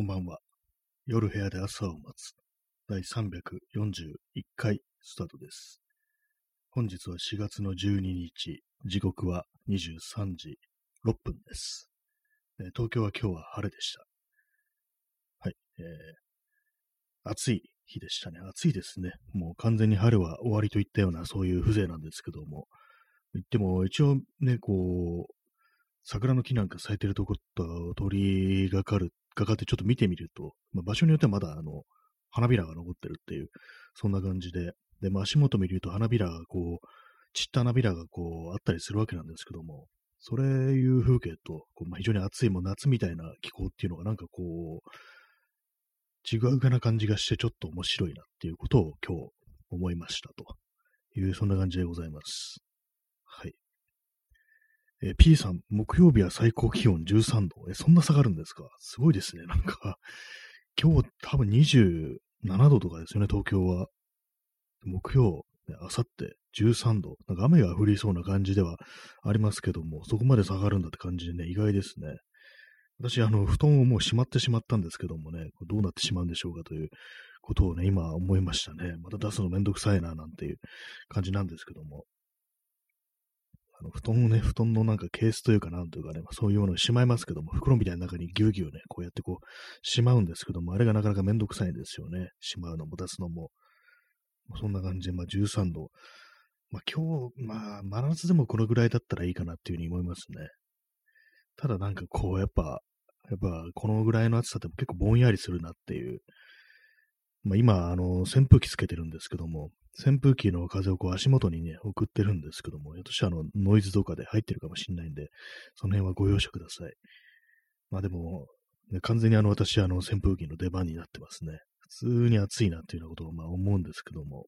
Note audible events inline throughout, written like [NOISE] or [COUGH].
こんばんは。夜部屋で朝を待つ。第341回スタートです。本日は4月の12日。時刻は23時6分です。えー東京は今日は晴れでした。はい。えー暑い日でしたね。暑いですね。もう完全に春は終わりといったようなそういう風情なんですけども。言っても一応ね、こう、桜の木なんか咲いてるところと通りがかる、かかってちょっと見てみると、まあ、場所によってはまだあの、花びらが残ってるっていう、そんな感じで、で、まあ、足元見ると花びらがこう、散った花びらがこう、あったりするわけなんですけども、それいう風景と、こうまあ、非常に暑いもう夏みたいな気候っていうのがなんかこう、違うかな感じがしてちょっと面白いなっていうことを今日思いましたという、そんな感じでございます。はい。え P さん、木曜日は最高気温13度。え、そんな下がるんですか？すごいですね。なんか、今日多分27度とかですよね、東京は。木曜、あさって13度。なんか雨が降りそうな感じではありますけども、そこまで下がるんだって感じでね、意外ですね。私、あの、布団をもうしまってしまったんですけどもね、どうなってしまうんでしょうかということをね、今思いましたね。また出すのめんどくさいな、なんていう感じなんですけども。あの布団をね、布団のなんかケースというかなんというかね、そういうものをしまいますけども、袋みたいな中にぎゅうぎゅうね、こうやってこう、しまうんですけども、あれがなかなかめんどくさいんですよね。しまうのも出すのも。そんな感じで、まあ13度。まあ今日、まあ真夏でもこのぐらいだったらいいかなっていうふうに思いますね。ただなんかこう、やっぱ、やっぱこのぐらいの暑さって結構ぼんやりするなっていう。まあ今、あの、扇風機つけてるんですけども、扇風機の風をこう足元にね、送ってるんですけども、ひょっとしたらあの、ノイズとかで入ってるかもしれないんで、その辺はご容赦ください。まあでも、ね、完全にあの、私は、あの、扇風機の出番になってますね。普通に暑いなっていうようなことをまあ思うんですけども、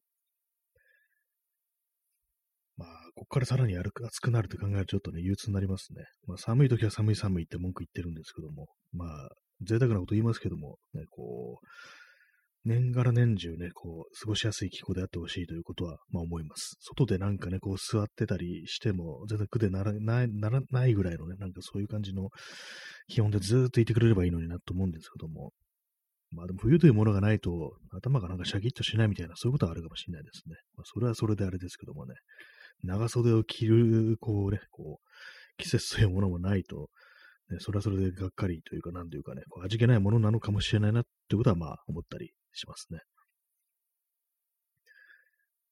まあ、ここからさらに暑くなると考えるとちょっとね、憂鬱になりますね。まあ、寒い時は寒い寒いって文句言ってるんですけども、まあ、贅沢なこと言いますけども、ね、こう、年がら年中ね、こう、過ごしやすい気候であってほしいということは、まあ思います。外でなんかね、こう座ってたりしても、全然苦でならない、ならないぐらいのね、なんかそういう感じの気温でずっといてくれればいいのになと思うんですけども、まあでも冬というものがないと、頭がなんかシャキッとしないみたいな、そういうことはあるかもしれないですね。まあそれはそれであれですけどもね、長袖を着る、こうね、こう、季節というものもないと、ね、それはそれでがっかりというか、なんというかね、こう味気ないものなのかもしれないなってことは、まあ思ったりしますね。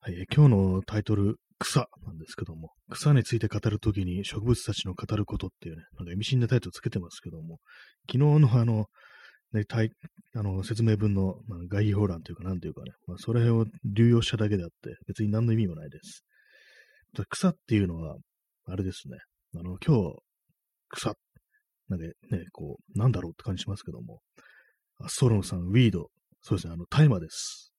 はい、今日のタイトル、草なんですけども、草について語るときに植物たちの語ることっていうね、なんか意味深なタイトルつけてますけども、昨日のあの、ね、あの説明文の、まあ、概要欄というか、なんというかね、まあ、それを流用しただけであって、別に何の意味もないです。草っていうのは、あれですね、あの、今日、草、なんかね、こう、なんだろうって感じしますけども、あソロンさん、ウィード、そうですね、あの、大麻です。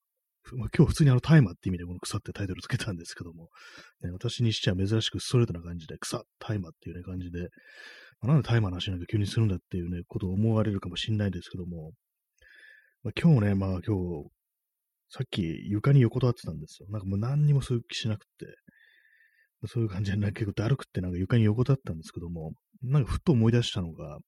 まあ、今日普通にあの、大麻って意味でこの草ってタイトルつけたんですけども、ね、私にしては珍しくストレートな感じで、草、大麻っていうね、感じで、まあなんで大麻の話なんか急にするんだっていうね、ことを思われるかもしれないですけども、まあ、今日ね、まあ今日、さっき床に横たわってたんですよ。なんかもう何にもそういう気しなくて、まそういう感じで、ね、結構だるくってなんか床に横たわったんですけども、なんかふっと思い出したのが、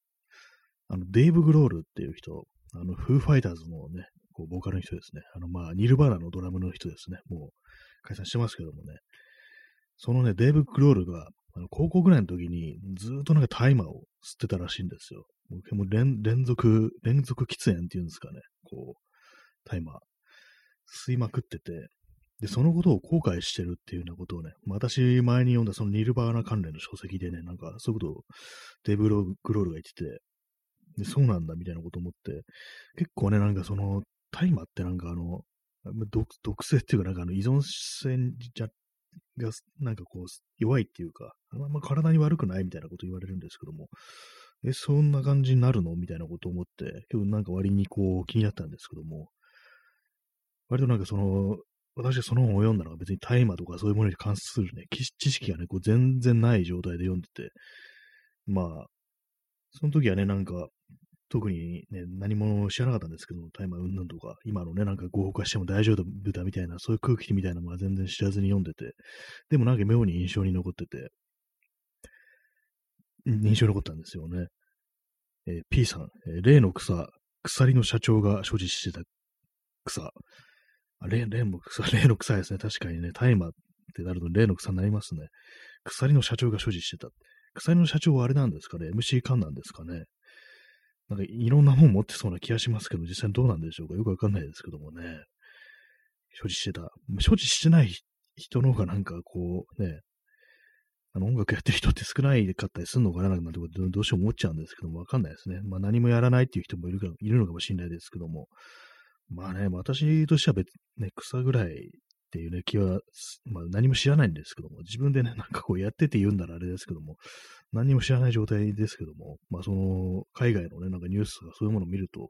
あの、デイブ・グロールっていう人、あの、フーファイターズのね、こう、ボーカルの人ですね。あの、まあ、ニルバーナのドラムの人ですね。もう、解散してますけどもね。そのね、デイブ・グロールが、あの高校ぐらいの時に、ずっとなんか大麻を吸ってたらしいんですよ。もう連連続、連続喫煙っていうんですかね。こう、大麻、吸いまくってて、で、そのことを後悔してるっていうようなことをね、私前に読んだそのニルバーナ関連の書籍でね、なんかそういうことをデイブ・グロールが言ってて、で、そうなんだみたいなこと思って、結構ね、なんかその、大麻ってなんかあの、毒毒性っていうかなんかあの依存性じゃが、なんかこう、弱いっていうか、あんま体に悪くないみたいなこと言われるんですけども、え、そんな感じになるのみたいなことを思って、今日なんか割にこう気になったんですけども、割となんかその、私がその本を読んだのは別に大麻とかそういうものに関するね、知識がね、こう全然ない状態で読んでて、まあ、その時はね、なんか、特にね、何も知らなかったんですけど、大麻うんぬんとか、今のね、なんか合法化しても大丈夫だみたいな、そういう空気みたいなのは全然知らずに読んでて、でもなんか妙に印象に残ってて、印象に残ったんですよね。えー P さん、えー例の草、鎖の社長が所持してた草。あ例例も草、[LAUGHS] 例の草ですね。確かにね、大麻ってなると例の草になりますね。鎖の社長が所持してた。鎖の社長はあれなんですかね ?MC 缶なんですかね？なんかいろんなもん持ってそうな気がしますけど、実際どうなんでしょうかよくわかんないですけどもね。所持してた。所持してない人の方がなんかこうね、あの音楽やってる人って少ないかったりするのかななんてことどうしよう思っちゃうんですけども、わかんないですね。まあ何もやらないっていう人もいるかいるのかもしれないですけども、まあね、私としては別ね、草ぐらいっていうね、気は、まあ何も知らないんですけども、自分でね、なんかこうやってて言うんならあれですけども、何も知らない状態ですけども、まあその、海外のね、なんかニュースとかそういうものを見ると、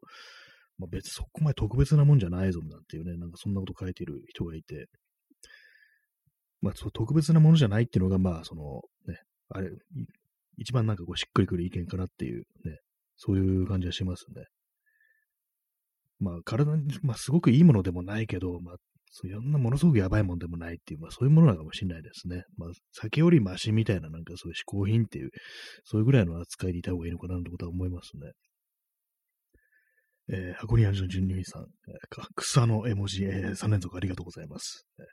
まあ別、そこまで特別なもんじゃないぞなんていうね、なんかそんなこと書いてる人がいて、まあそう特別なものじゃないっていうのが、まあその、ね、あれ、一番なんかこうしっくりくる意見かなっていうね、そういう感じがしますね。まあ、体に、まあ、すごくいいものでもないけど、まあ、そんなものすごくやばいもんでもないっていう、まあ、そういうものなのかもしれないですね。まあ、酒よりマシみたいな、なんかそういう嗜好品っていう、そういうぐらいの扱いでいた方がいいのかなってことは思いますね。えー、箱庭の純入さん、えー、草の絵文字、えー、3連続ありがとうございます。えー、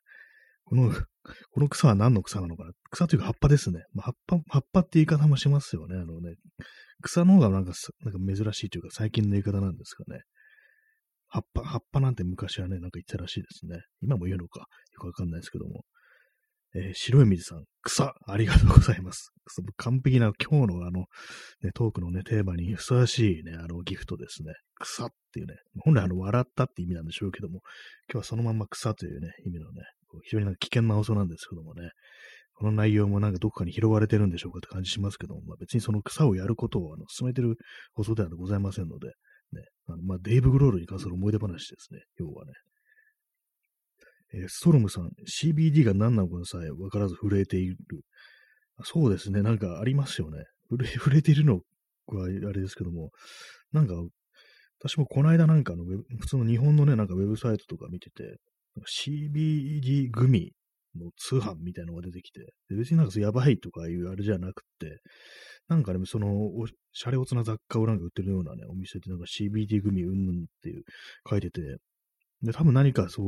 この、[LAUGHS] この草は何の草なのかな？草というか葉っぱですね。まあ、葉っぱ、葉っぱって言い方もしますよね。あのね、草の方がなんか、なんか珍しいというか最近の言い方なんですかね。葉っぱ、葉っぱなんて昔はね、なんか言ってたらしいですね。今も言うのか、よくわかんないですけども。えー、白い水さん、草、ありがとうございます。完璧な今日のあの、ね、トークのね、テーマにふさわしいね、あのギフトですね。草っていうね、本来あの、笑ったって意味なんでしょうけども、今日はそのまま草というね、意味のね、非常になんか危険な放送なんですけどもね、この内容もなんかどっかに拾われてるんでしょうかって感じしますけども、まあ、別にその草をやることをあの進めてる放送ではございませんので、ね、あのまあ、デイブ・グロールに関する思い出話ですね、要はね。えー、ストロムさん、CBD が何なのかさえ分からず震えている。そうですね、なんかありますよね。震え [LAUGHS] 震えているのはあれですけども、なんか、私もこの間なんかの普通の日本のね、なんかウェブサイトとか見てて、CBD グミの通販みたいなのが出てきて、別になんかやばいとかいうあれじゃなくて、なんかね、その、シャレオツな雑貨をなんか売ってるようなね、お店でなんか CBD グミうんぬんっていう書いてて、で、多分何かそう、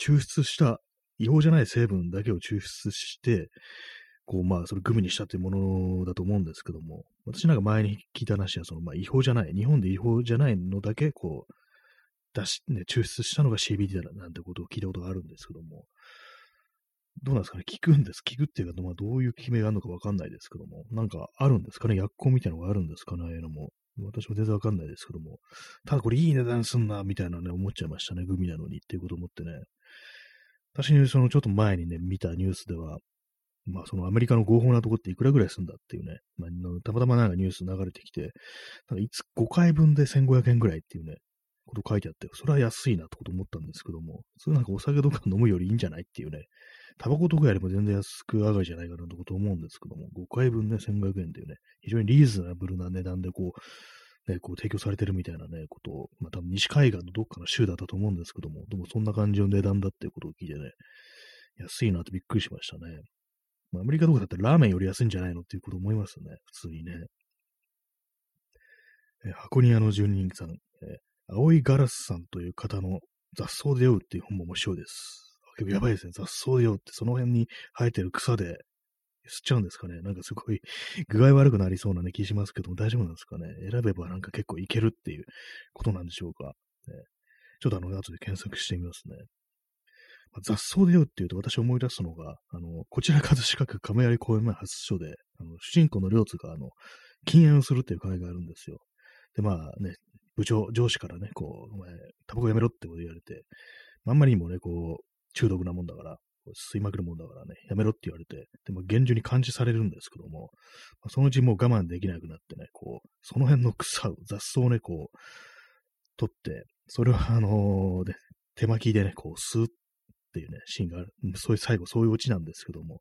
抽出した、違法じゃない成分だけを抽出して、こう、まあ、それグミにしたっていうものだと思うんですけども、私なんか前に聞いた話は、その、まあ、違法じゃない、日本で違法じゃないのだけ、こう、出し、ね、抽出したのが CBD だなんてことを聞いたことがあるんですけども、どうなんですかね？聞くんです。聞くっていうか、まあ、どういう決めがあるのかわかんないですけども、なんかあるんですかね？薬効みたいなのがあるんですかね？ああいうのも。私も全然わかんないですけども。ただこれいい値段すんな、みたいなね、思っちゃいましたね。グミなのにっていうこと思ってね。私にそのちょっと前にね、見たニュースでは、まあそのアメリカの合法なとこっていくらぐらいすんだっていうね、まあ、たまたまなんかニュース流れてきて、なんかいつ5回分で1500円ぐらいっていうね、こと書いてあって、それは安いなってこと思ったんですけども、それなんかお酒とか飲むよりいいんじゃないっていうね、タバコとかよりも全然安く上がりじゃないかなと思うんですけども、5回分ね、1500円っていうね、非常にリーズナブルな値段でこう、ね、こう提供されてるみたいなね、ことを、まあ多分西海岸のどっかの州だったと思うんですけども、でもそんな感じの値段だっていうことを聞いてね、安いなってびっくりしましたね。まあ、アメリカとかだったらラーメンより安いんじゃないのっていうこと思いますね、普通にね。え箱庭の住人さん、え青いガラスさんという方の雑草で酔うっていう本も面白いです。結構やばいですね。雑草で酔うってその辺に生えてる草で吸っちゃうんですかね。なんかすごい [LAUGHS] 具合悪くなりそうなね気しますけども大丈夫なんですかね。選べばなんか結構いけるっていうことなんでしょうか。ね、ちょっとあの後で検索してみますね。まあ、雑草で酔うっていうと私思い出すのが、あの、こちら葛飾区亀有公園前発出所で、あの主人公の両津があの、禁煙をするっていう会があるんですよ。で、まあね、部長、上司からね、こう、お前、タバコやめろってこと言われて、あんまりにもね、こう、中毒なもんだから、吸いまくるもんだからね、やめろって言われて、でも厳重に感知されるんですけども、まあ、そのうちもう我慢できなくなってね、こう、その辺の草を、雑草をね、こう、取って、それをあのー、ね、手巻きでね、こう、吸うっていうね、シーンがある。そういう最後、そういうオチなんですけども、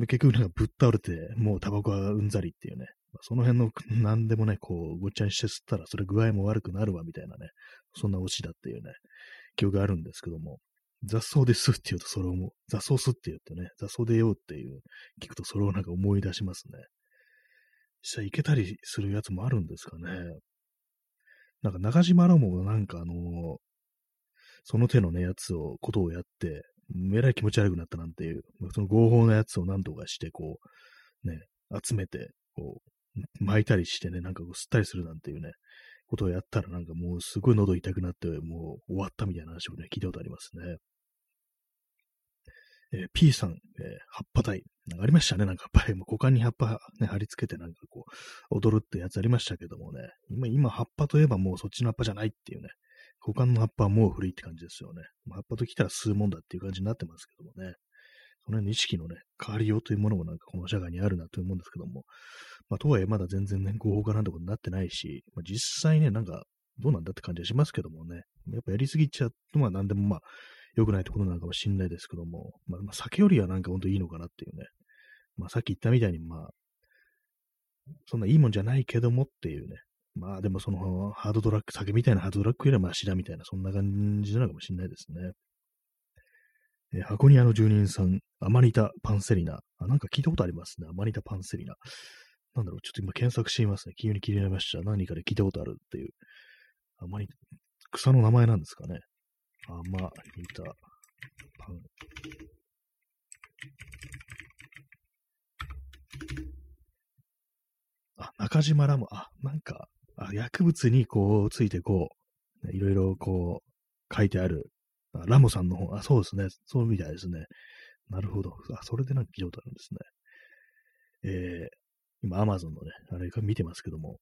結局なんかぶっ倒れて、もうタバコはうんざりっていうね、その辺の何でもね、こう、ごっちゃにして吸ったら、それ具合も悪くなるわ、みたいなね、そんなオチだっていうね、記憶があるんですけども、雑草で吸うって言うとそれを思う、雑草吸って言ってね、雑草で酔うっていう、聞くとそれをなんか思い出しますね。実際いけたりするやつもあるんですかね。なんか中島らもなんかあのその手のね、やつを、ことをやって、えらい気持ち悪くなったなんていう、その合法なやつを何とかして、こう、ね、集めて、こう、巻いたりしてね、なんかこう吸ったりするなんていうね、ことをやったらなんかもうすごい喉痛くなって、もう終わったみたいな話をね、聞いたことありますね。えー、P さん、えー、葉っぱ体。なんかありましたね。なんかやっぱりもう股間に葉っぱね、貼り付けてなんかこう、踊るってやつありましたけどもね。今、今葉っぱといえばもうそっちの葉っぱじゃないっていうね。股間の葉っぱはもう古いって感じですよね。葉っぱと来たら吸うもんだっていう感じになってますけどもね。その辺の意識のね、変わりようというものもなんかこの社会にあるなと思うんですけども。まあ、とはいえまだ全然ね、合法化なんてことになってないし、まあ、実際ね、なんか、どうなんだって感じはしますけどもね。やっぱやりすぎちゃうと、まあ何でもまあ、良くないところなのかもしれないですけども、まあ、まあ、酒よりはなんかほんといいのかなっていうね。まあさっき言ったみたいに、まあ、そんないいもんじゃないけどもっていうね。まあでもそのハードドラッグ、酒みたいなハードドラッグよりはマシだみたいな、そんな感じなのかもしれないですね。えー、箱庭の住人さん、アマニタ・パンセリナ。あ、なんか聞いたことありますね。アマニタ・パンセリナ。なんだろう、ちょっと今検索してみますね。急に気になりました。何かで聞いたことあるっていう。アマニタ、草の名前なんですかね。アマニタ・パン。あ、中島ラム、あ、なんか、あ薬物にこう、ついてこう、いろいろこう、書いてある、あラモさんの本、あ、そうですね。そうみたいですね。なるほど。あ、それでなんか聞いたことあるんですね。えー、今、アマゾンのね、あれ見てますけども、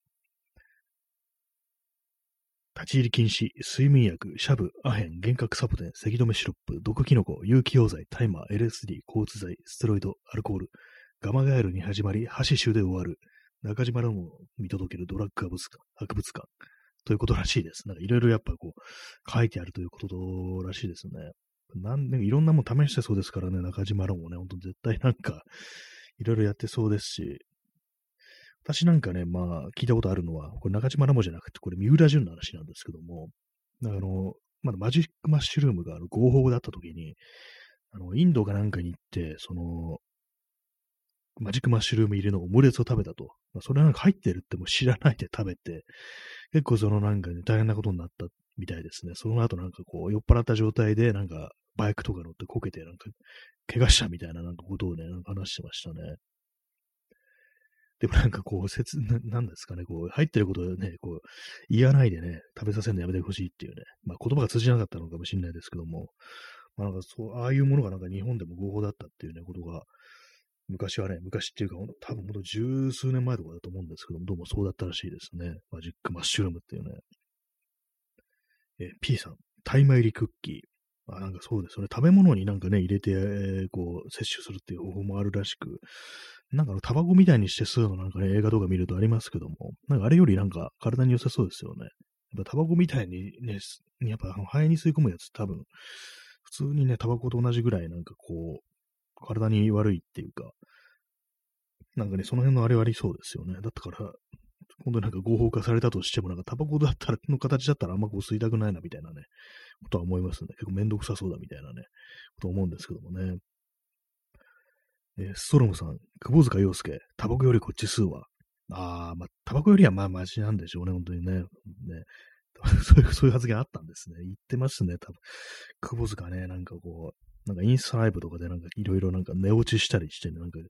立ち入り禁止、睡眠薬、シャブ、アヘン、幻覚サボテン、咳止めシロップ、毒キノコ、有機溶剤、タイマー、LSD、交通剤、ステロイド、アルコール、ガマガエルに始まり、ハシシュで終わる、中島らも見届けるドラッグ博物館、博物館ということらしいです。なんかいろいろやっぱこう書いてあるということらしいですね。なんで、いろんなもん試してそうですからね、中島らもね、ほんと絶対なんかいろいろやってそうですし、私なんかね、まあ聞いたことあるのは、これ中島らもじゃなくて、これ三浦淳の話なんですけども、あの、まだマジックマッシュルームがあの合法だった時に、あの、インドかなんかに行って、その、マジックマッシュルーム入りのオムレツを食べたと。まあ、それなんか入ってるっても知らないで食べて、結構そのなんかね、大変なことになったみたいですね。その後なんかこう、酔っ払った状態でなんかバイクとか乗ってこけてなんか怪我したみたいななんかことをね、なんか話してましたね。でもなんかこう、説、なんですかね、こう、入ってることでね、こう、言わないでね、食べさせるのやめてほしいっていうね、まあ言葉が通じなかったのかもしれないですけども、まあなんかそう、ああいうものがなんか日本でも合法だったっていうね、ことが、昔はね、昔っていうか、多分ほんと十数年前とかだと思うんですけども、どうもそうだったらしいですね。マジックマッシュルームっていうね。え、P さん、タイマ入りクッキー。あ、なんかそうですそれ食べ物になんかね、入れて、えー、こう、摂取するっていう方法もあるらしく、なんかあの、タバコみたいにして吸うのなんかね、映画とか見るとありますけども、なんかあれよりなんか体に良さそうですよね。やっぱタバコみたいにね、やっぱあの肺に吸い込むやつ多分、普通にね、タバコと同じぐらいなんかこう、体に悪いっていうか、なんかね、その辺のあれはありそうですよね。だったから、今度なんか合法化されたとしても、なんかタバコだったら、の形だったらあんまこう吸いたくないなみたいなね、ことは思いますね。結構めんどくさそうだみたいなね、こと思うんですけどもね。え、ストロムさん、窪塚洋介、タバコよりこっち吸うわ。ああ、まあ、タバコよりはまあマシなんでしょうね、本当にね。ね [LAUGHS] そういう、そういう発言あったんですね。言ってますね、多分。窪塚ね、なんかこう、なんかインスタライブとかでなんかいろいろなんか寝落ちしたりして、ね、なんか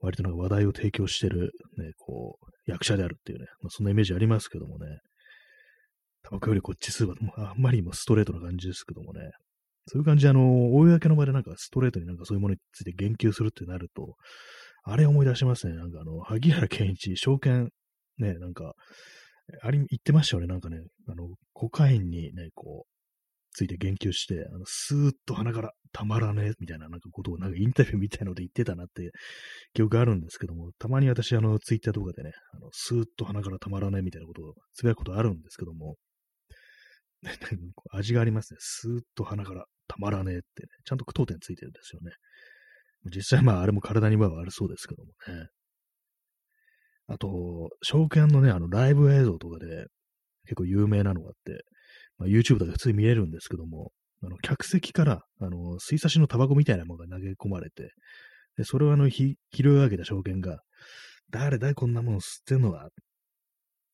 割となんか話題を提供してるね、こう、役者であるっていうね、まあ、そんなイメージありますけどもね、タバコよりこっち数は、あんまりもストレートな感じですけどもね、そういう感じで、あの、公の場でなんかストレートになんかそういうものについて言及するってなると、あれ思い出しますね。なんかあの、萩原健一、証券、ね、なんか、あれ言ってましたよね。なんかね、あの、コカインにね、こう、ついて言及して、あのスーッと鼻からたまらねえみたいななんかことをなんかインタビューみたいので言ってたなって記憶があるんですけども、たまに私あのツイッターとかでね、あのスーッと鼻からたまらねえみたいなことをつぶやくことあるんですけども、[LAUGHS] 味がありますね。スーッと鼻からたまらねえってね、ちゃんと句読点ついてるんですよね。実際まああれも体には悪そうですけどもね。あと、証券のね、あのライブ映像とかで結構有名なのがあって、まあ、YouTube とか普通に見れるんですけども、あの客席から、あの、吸い差しのタバコみたいなものが投げ込まれて、で、それをあの、拾い上げた証券が、誰だいこんなもの吸ってんのは、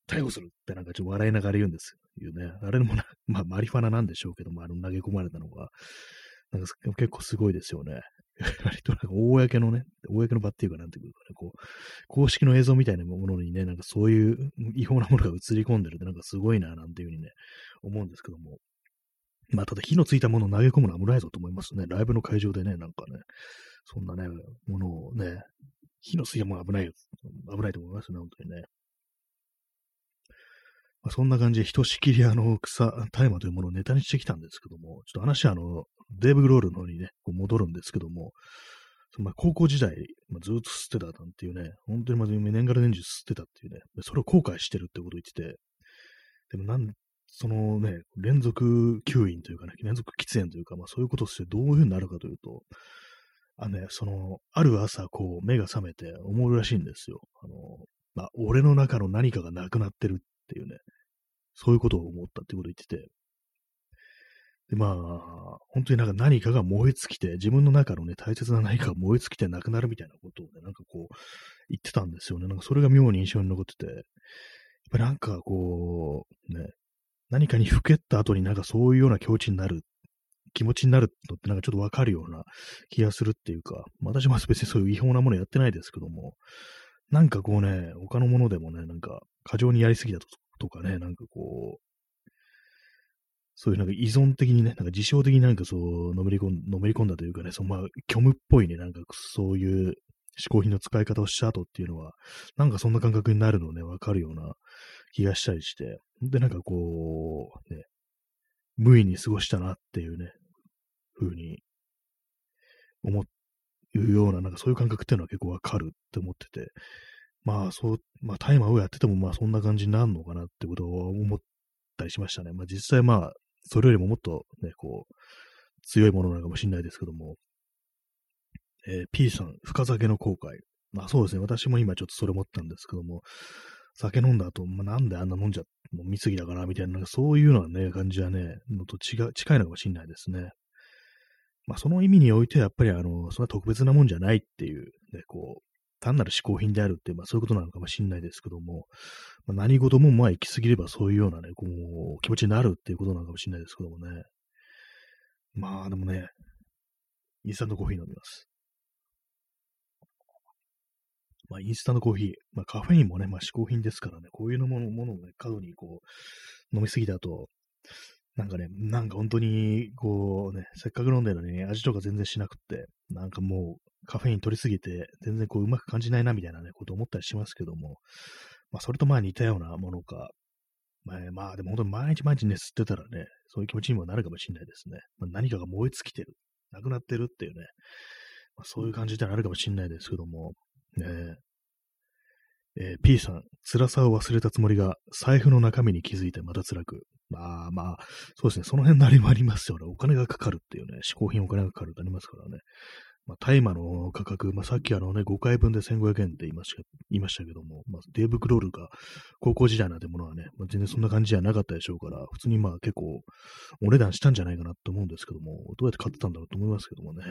逮捕するってなんかちょっと笑いながら言うんですいうね、あれもな、[LAUGHS] まあ、マリファナなんでしょうけども、あの投げ込まれたのが、なんか結構すごいですよね。[LAUGHS] 割となんか公のね、公の場っていうかなんていうかね、こう、公式の映像みたいなものにね、なんかそういう違法なものが映り込んでるってなんかすごいな、なんていうふうにね、思うんですけども。まあ、ただ火のついたものを投げ込むのは危ないぞと思いますね。ライブの会場でね、なんかね、そんなね、ものをね、火のついたものは危ないよ。危ないと思いますね、本当にね。まあ、そんな感じで、ひとしきりあの草、大麻というものをネタにしてきたんですけども、ちょっと話はあの、デーブ・グロールの方にね、こう戻るんですけども、まあ、高校時代、まあ、ずっと吸ってたなんていうね、本当にまず年がら年中吸ってたっていうね、それを後悔してるってことを言ってて、でもなん、そのね、連続吸引というかね、連続喫煙というか、まあそういうことをしてどういうふうになるかというと、あのね、その、ある朝、こう、目が覚めて思うらしいんですよ。あの、まあ、俺の中の何かがなくなってるっていうね、そういうことを思ったってことを言ってて、で、まあ、本当になんか何かが燃え尽きて、自分の中のね、大切な何かが燃え尽きてなくなるみたいなことをね、なんかこう、言ってたんですよね。なんかそれが妙に印象に残ってて、やっぱなんかこう、ね、何かにふけった後になんかそういうような境地になる、気持ちになるのってなんかちょっとわかるような気がするっていうか、私も別にそういう違法なものやってないですけども、なんかこうね、他のものでもね、なんか過剰にやりすぎたとかね、なんかこう、そういうなんか依存的にね、なんか自傷的になんかそうのめり込ん、のめり込んだというかね、そのまあ、虚無っぽいね、なんかそういう嗜好品の使い方をした後っていうのは、なんかそんな感覚になるのね、わかるような気がしたりして、で、なんかこう、ね、無意に過ごしたなっていうね、風に思うような、なんかそういう感覚っていうのは結構わかるって思ってて、まあそう、まあタイマーをやっててもまあそんな感じになるのかなってことを思ったりしましたね。まあ実際まあそれよりももっとね、こう、強いものなのかもしれないですけども、えー、P さん、深酒の後悔。まあそうですね、私も今ちょっとそれ思ったんですけども、酒飲んだ後、まあ、なんであんな飲んじゃ、もう見過ぎだからみたいな、そういうのはね、感じはね、のと違う、近いのかもしれないですね。まあその意味においてやっぱりあの、そんな特別なもんじゃないっていう、ね、こう、単なる嗜好品であるって、まあそういうことなのかもしれないですけども、まあ、何事もまあ行き過ぎればそういうようなね、こう、気持ちになるっていうことなのかもしれないですけどもね。まあでもね、インスタントコーヒー飲みます。まあ、インスタントコーヒー、まあ、カフェインもね、まあ、嗜好品ですからね、こういうのものものをね、過度にこう、飲みすぎたと、なんかね、なんか本当に、こうね、せっかく飲んでるのに味とか全然しなくって、なんかもうカフェイン取りすぎて、全然こううまく感じないなみたいなね、こと思ったりしますけども、まあそれとまあ似たようなものか、まあ、まあでも本当に毎日毎日ね、吸ってたらね、そういう気持ちにもなるかもしれないですね。まあ、何かが燃え尽きてる、なくなってるっていうね、まあ、そういう感じではあるかもしれないですけども、ねえー、P さん、辛さを忘れたつもりが、財布の中身に気づいてまた辛く。まあまあ、そうですね、その辺のありもありますよね。お金がかかるっていうね、嗜好品お金がかかるってありますからね。まあ、大麻の価格、まあ、さっきあのね、5回分で1500円って言いました言いましたけども、まあ、デーブ・クロールが高校時代なんてものはね、まあ、全然そんな感じじゃなかったでしょうから、普通にまあ結構お値段したんじゃないかなと思うんですけども、どうやって買ってたんだろうと思いますけどもね。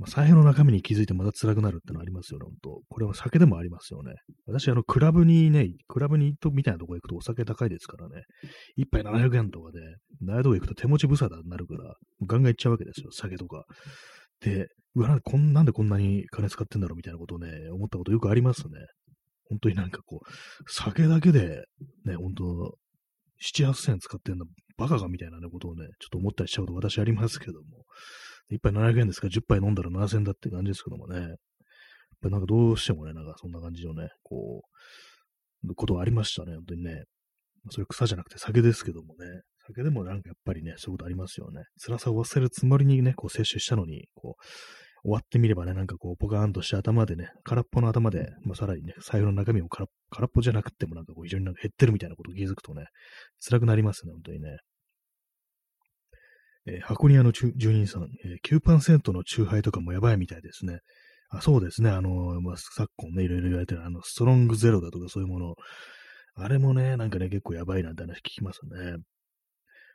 まあ、財布の中身に気づいてまた辛くなるってのありますよね、本当これは酒でもありますよね。私、あの、クラブにね、クラブにとみたいなとこ行くとお酒高いですからね、一杯700円とかで、ああいうとこ行くと手持ち無沙汰になるから、ガンガン行っちゃうわけですよ、酒とか。で、うわなん、こんなんでこんなに金使ってんだろうみたいなことをね、思ったことよくありますね。本当になんかこう、酒だけで、ね、本当7、8000円使ってんのバカかみたいな、ね、ことをね、ちょっと思ったりしちゃうと私ありますけども、一杯700円ですか？ら10杯飲んだら7000円だって感じですけどもね。やっぱなんかどうしてもね、なんかそんな感じのね、こう、ことがありましたね、本当にね。それ草じゃなくて酒ですけどもね。酒でもなんかやっぱりね、そういうことありますよね。辛さを忘れるつもりにね、こう摂取したのに、こう、終わってみればね、なんかこう、ポカーンとして頭でね、空っぽの頭で、まあ、さらにね、財布の中身も空っぽじゃなくてもなんかこう、非常になんか減ってるみたいなことを気づくとね、辛くなりますね、本当にね。えー、箱庭の住人さん、えー、9%のチューハイとかもやばいみたいですね。あそうですね、あの、まあ、昨今ね、いろいろ言われてる、あの、ストロングゼロだとかそういうもの、あれもね、なんかね、結構やばいなんて話聞きますね。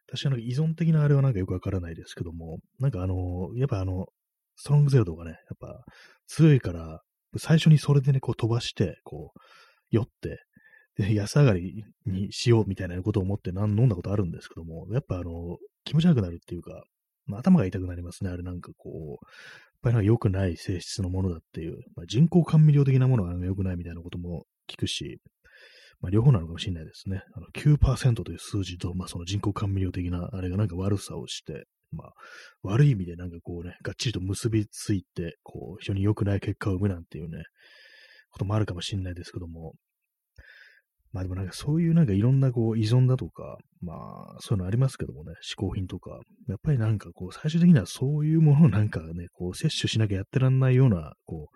私は依存的なあれはなんかよくわからないですけども、なんかあの、やっぱあの、ストロングゼロとかね、やっぱ強いから、最初にそれでね、こう飛ばして、こう、酔って、安上がりにしようみたいなことを思って飲んだことあるんですけども、やっぱあの、気持ち悪くなるっていうか、まあ、頭が痛くなりますね。あれなんかこう、やっぱりなんか良くない性質のものだっていう、まあ、人工甘味料的なものが良くないみたいなことも聞くし、まあ、両方なのかもしれないですね。あの9%という数字と、まあ、その人工甘味料的なあれがなんか悪さをして、まあ、悪い意味でなんかこうね、がっちりと結びついて、こう、非常に良くない結果を生むなんていうね、こともあるかもしれないですけども、まあでもなんかそういうなんかいろんなこう依存だとか、まあそういうのありますけどもね、嗜好品とか、やっぱりなんかこう最終的にはそういうものをなんかね、こう摂取しなきゃやってらんないような、こう、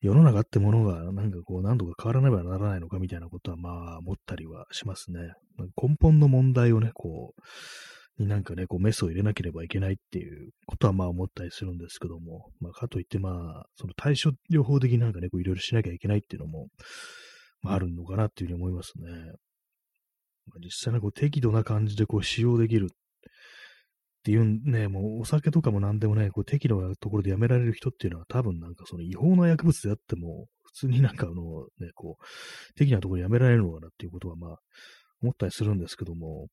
世の中ってものがなんかこう何度か変わらねばならないのかみたいなことはまあ思ったりはしますね。根本の問題をね、こう、になんかね、こうメスを入れなければいけないっていうことはまあ思ったりするんですけども、まあかといってまあ、その対処療法的になんかね、こういろいろしなきゃいけないっていうのも、あるのかなっていうふうに思いますね。まあ、実際にこう適度な感じでこう使用できるっていうね、もうお酒とかも何でもね、こう適度なところでやめられる人っていうのは多分なんかその違法な薬物であっても、普通になんかあのね、こう、適度なところでやめられるのかなっていうことはまあ思ったりするんですけども、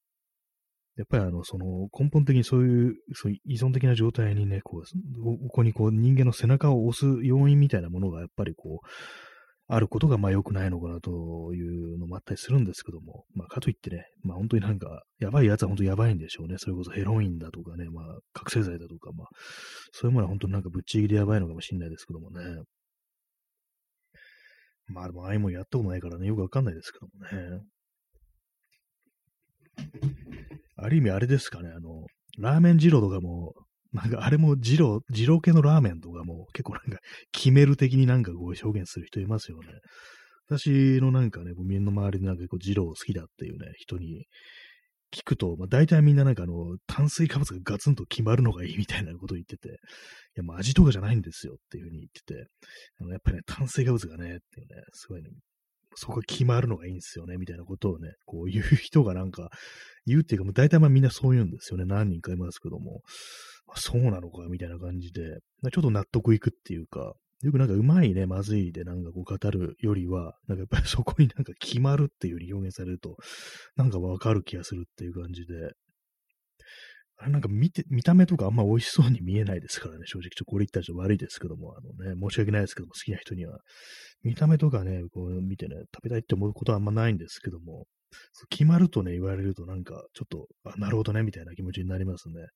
やっぱりあの、その根本的にそういう、そういう依存的な状態にね、こう、ここにこう人間の背中を押す要因みたいなものがやっぱりこう、あることがまあ良くないのかなというのもあったりするんですけども、まあかといってね、まあ本当になんか、やばいやつは本当にやばいんでしょうね。それこそヘロインだとかね、まあ覚醒剤だとか、まあ、そういうものは本当になんかぶっちぎりやばいのかもしれないですけどもね。まあでもああいうもんやったことないからね、よくわかんないですけどもね。ある意味あれですかね、あの、ラーメン二郎とかも、なんかあれも二郎、二郎系のラーメンとかも結構なんか決める的になんかこう表現する人いますよね。私のなんかね、身の回りでなんか結構二郎好きだっていうね、人に聞くと、まあ大体みんななんかあの、炭水化物がガツンと決まるのがいいみたいなことを言ってて、いやもう味とかじゃないんですよっていうふうに言ってて、あのやっぱりね、炭水化物がね、っていうね、すごいね、そこが決まるのがいいんですよね、みたいなことをね、こう言う人がなんか言うっていうか、もう大体まあみんなそう言うんですよね。何人かいますけども。あ、そうなのか、みたいな感じで、ちょっと納得いくっていうか、よくなんかうまいね、まずいでなんかこう語るよりは、なんかやっぱり [LAUGHS] そこになんか決まるっていう風に表現されると、なんかわかる気がするっていう感じで、あれなんか見て、見た目とかあんま美味しそうに見えないですからね、正直。ちょこれ言ったらちょっと悪いですけども、あのね、申し訳ないですけども、好きな人には。見た目とかね、こう見てね、食べたいって思うことはあんまないんですけども、決まるとね、言われるとなんか、ちょっと、あ、なるほどね、みたいな気持ちになりますね。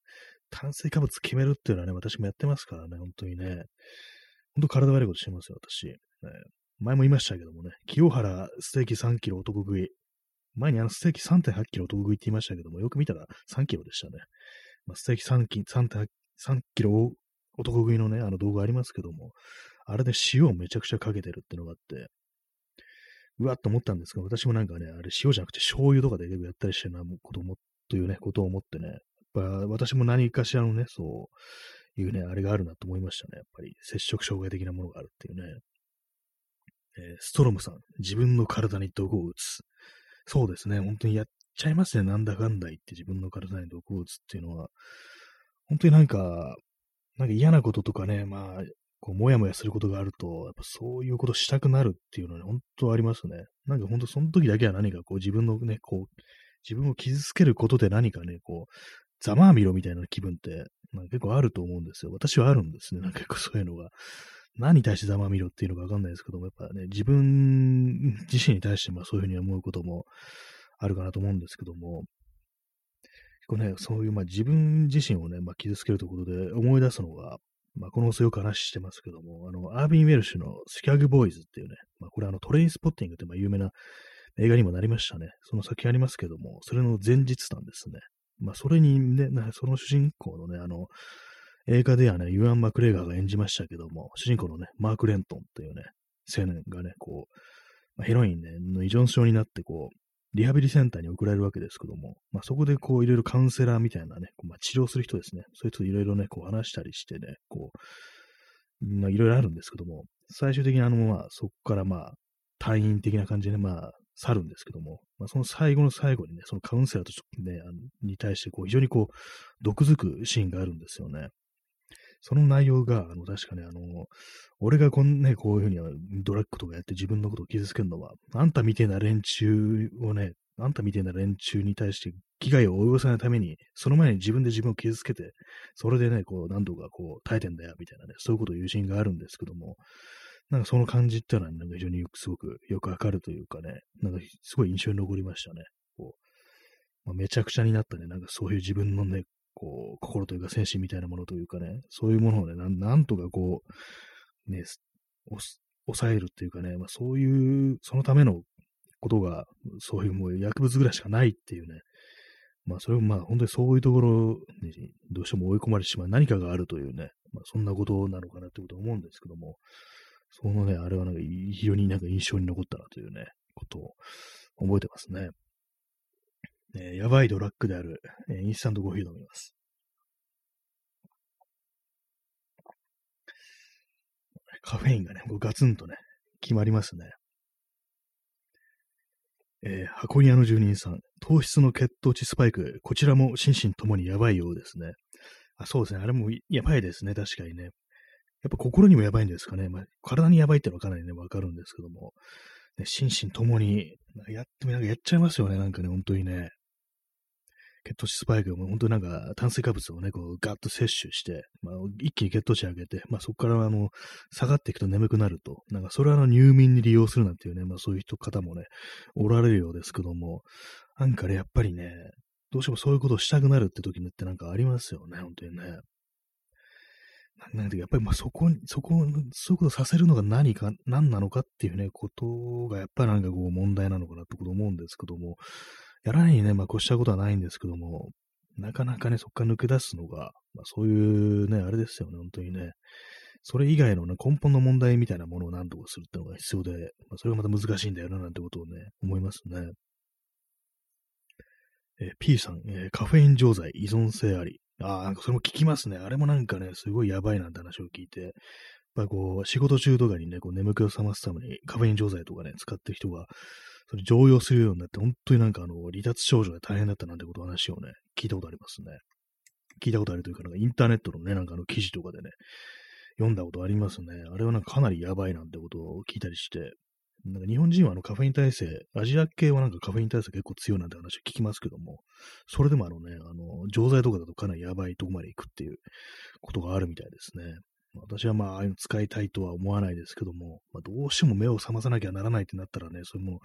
炭水化物決めるっていうのはね、私もやってますからね、本当にね。本当体悪いことしてますよ、私。ね、前も言いましたけどもね、清原ステーキ3キロ男食い。前にあのステーキ3.8キロ男食いって言いましたけども、よく見たら3キロでしたね。まあ、ステーキ3キ ,3 3キロ男食いのね、あの動画ありますけども、あれで塩をめちゃくちゃかけてるってのがあって、うわっと思ったんですが、私もなんかね、あれ塩じゃなくて醤油とかで結構やったりしてるな、ことも、というね、ことを思ってね、ぱ私も何かしらのね、そういうね、あれがあるなと思いましたね。やっぱり接触障害的なものがあるっていうね。えー、ストロムさん、自分の体に毒を打つ。そうですね、本当にやっちゃいますね、なんだかんだ言って自分の体に毒を打つっていうのは、本当になんか、なんか嫌なこととかね、まあ、こう、もやもやすることがあると、やっぱそういうことしたくなるっていうのは、ね、本当ありますね。なんか本当その時だけは何かこう自分のね、こう、自分を傷つけることで何かね、こう、ざまあみろみたいな気分って、なんか結構あると思うんですよ。私はあるんですね。なんか結構そういうのが。何に対してざまあみろっていうのかわかんないですけども、やっぱね、自分自身に対してまあそういうふうに思うこともあるかなと思うんですけども、結構ね、そういうまあ自分自身をね、まあ傷つけるということで思い出すのが、まあ、このよく話してますけども、あの、アービン・ウェルシュのスキャグ・ボーイズっていうね、まあ、これあの、トレインスポッティングってまあ有名な映画にもなりましたね。その先ありますけども、それの前日なんですね。まあ、それにね、その主人公のね、あの、映画ではね、ユアン・マクレーガーが演じましたけども、主人公のね、マーク・レントンっていうね、青年がね、こう、まあ、ヘロインね、の依存症になって、こう、リハビリセンターに送られるわけですけども、まあ、そこでこういろいろカウンセラーみたいなね、まあ、治療する人ですね、そういう人いろいろね、こう話したりしてね、こう、まあいろいろあるんですけども、最終的にあの、まあそこからまあ退院的な感じでまあ去るんですけども、まあ、その最後の最後にね、そのカウンセラーとね、あのに対してこう非常にこう、毒づくシーンがあるんですよね。その内容が、あの、確かね、あの、俺がこんね、こういうふうにドラッグとかやって自分のことを傷つけるのは、あんたみてえな連中をね、あんたみたいな連中に対して危害を及ぼさないために、その前に自分で自分を傷つけて、それでね、こう、何度かこう、耐えてんだよ、みたいなね、そういうことを言うシーンがあるんですけども、なんかその感じっていうのは、なんか非常によくすごくよくわかるというかね、なんかすごい印象に残りましたね。こうまあ、めちゃくちゃになったね、なんかそういう自分のね、こう、心というか精神みたいなものというかね、そういうものをね、なんとかこう、ね、抑えるっていうかね、まあ、そういう、そのためのことが、そういうもう薬物ぐらいしかないっていうね、まあそれをまあ本当にそういうところにどうしても追い込まれてしまう何かがあるというね、まあそんなことなのかなってことを思うんですけども、そのね、あれはなんか非常になんか印象に残ったなというね、ことを覚えてますね。えー、やばいドラッグである、えー、インスタントコーヒー飲みます。カフェインがね、こうガツンとね、決まりますね。えー、箱庭の住人さん、糖質の血糖値スパイク、こちらも心身ともにやばいようですね。あそうですね、あれもやばいですね、確かにね。やっぱ心にもやばいんですかね。まあ、体にやばいってのはかなりね、わかるんですけども、ね、心身ともに、やってもなんかやっちゃいますよね、なんかね、本当にね。血糖値スパイクも本当になんか炭水化物をね、こうガッと摂取して、まあ、一気に血糖値上げて、まあそこからあの、下がっていくと眠くなると、なんかそれはあの入眠に利用するなんていうね、まあそういう人方もね、おられるようですけども、なんかね、やっぱりね、どうしてもそういうことをしたくなるって時にってなんかありますよね、本当にね。なんで、やっぱりまあそこに、そこ、そういうことさせるのが何か、何なのかっていうね、ことがやっぱりなんかこう問題なのかなってこと思うんですけども、やらないにね、まあ、越したことはないんですけども、なかなかね、そこから抜け出すのが、まあ、そういうね、あれですよね、本当にね。それ以外のね、根本の問題みたいなものを何とかするってのが必要で、まあ、それがまた難しいんだよな、なんてことをね、思いますね。えー、P さん、えー、カフェイン錠剤依存性あり。ああ、なんかそれも聞きますね。あれもなんかね、すごいやばいなんて話を聞いて、やっぱこう、仕事中とかにね、こう眠気を覚ますためにカフェイン錠剤とかね、使ってる人がそれ常用するようになって、本当になんかあの、離脱症状で大変だったなんてこと話をね、聞いたことありますね。聞いたことあるというか、なんかインターネットのね、なんかあの記事とかでね、読んだことありますね。あれはなんかかなりやばいなんてことを聞いたりして、なんか日本人はあのカフェイン耐性、アジア系はなんかカフェイン耐性結構強いなんて話を聞きますけども、それでもあのね、あの、錠剤とかだとかなりやばいとこまで行くっていうことがあるみたいですね。私はまあ、ああいうの使いたいとは思わないですけども、まあ、どうしても目を覚まさなきゃならないってなったらね、そういうも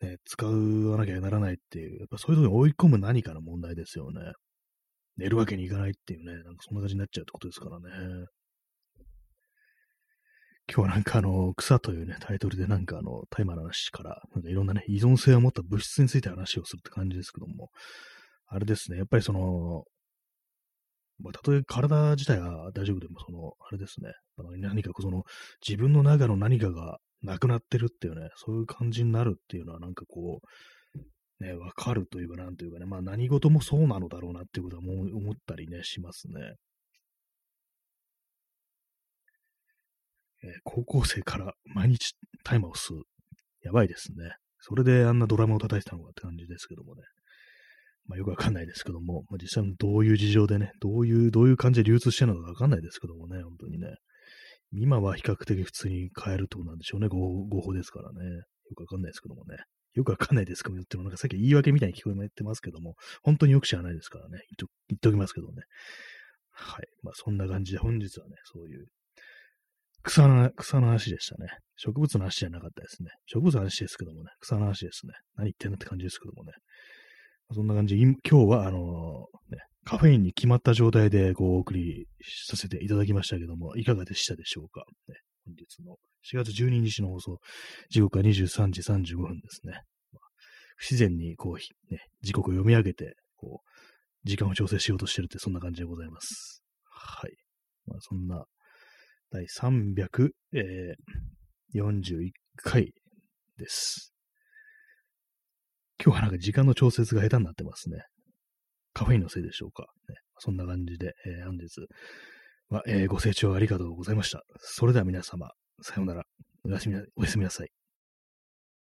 の、ね、使わなきゃならないっていう、やっぱそういうとこに追い込む何かの問題ですよね。寝るわけにいかないっていうね、なんかそんな感じになっちゃうってことですからね。今日なんかあの、草というね、タイトルでなんかあの、大麻の話から、なんかいろんなね、依存性を持った物質について話をするって感じですけども、あれですね、やっぱりその、まあ、たとえ体自体は大丈夫でも、その、あれですね、何かその、自分の中の何かがなくなってるっていうね、そういう感じになるっていうのは、なんかこう、ね、わかるというか、なんというかね、まあ何事もそうなのだろうなっていうことはもう思ったりね、しますね。え、高校生から毎日大麻を吸う。やばいですね。それであんなドラマを叩いてたのかって感じですけどもね。まあ、よくわかんないですけども、まあ、実際どういう事情でね、どういう、どういう感じで流通してるのかわかんないですけどもね、本当にね。今は比較的普通に買えるとこなんでしょうね、合法ですからね。よくわかんないですけどもね。よくわかんないですけども言っても、なんかさっき言い訳みたいに聞こえてますけども、本当によく知らないですからね。言っ言っておきますけどね。はい。まあそんな感じで本日はね、そういう草の、草の話でしたね。植物の話じゃなかったですね。植物の話ですけどもね、草の話ですね。何言ってんのって感じですけどもね。そんな感じで、今日は、あのね、カフェインに決まった状態でこうお送りさせていただきましたけども、いかがでしたでしょうか、ね、本日の4月12日の放送、時刻は23時35分ですね。まあ、不自然にこう、ね、時刻を読み上げて、こう、時間を調整しようとしてるって、そんな感じでございます。はい。まあ、そんな、第341回です。今日はなんか時間の調節が下手になってますね。カフェインのせいでしょうか。ね、そんな感じで、えー、本日は、えー、ご清聴ありがとうございました。それでは皆様、さようなら。おやすみなさい。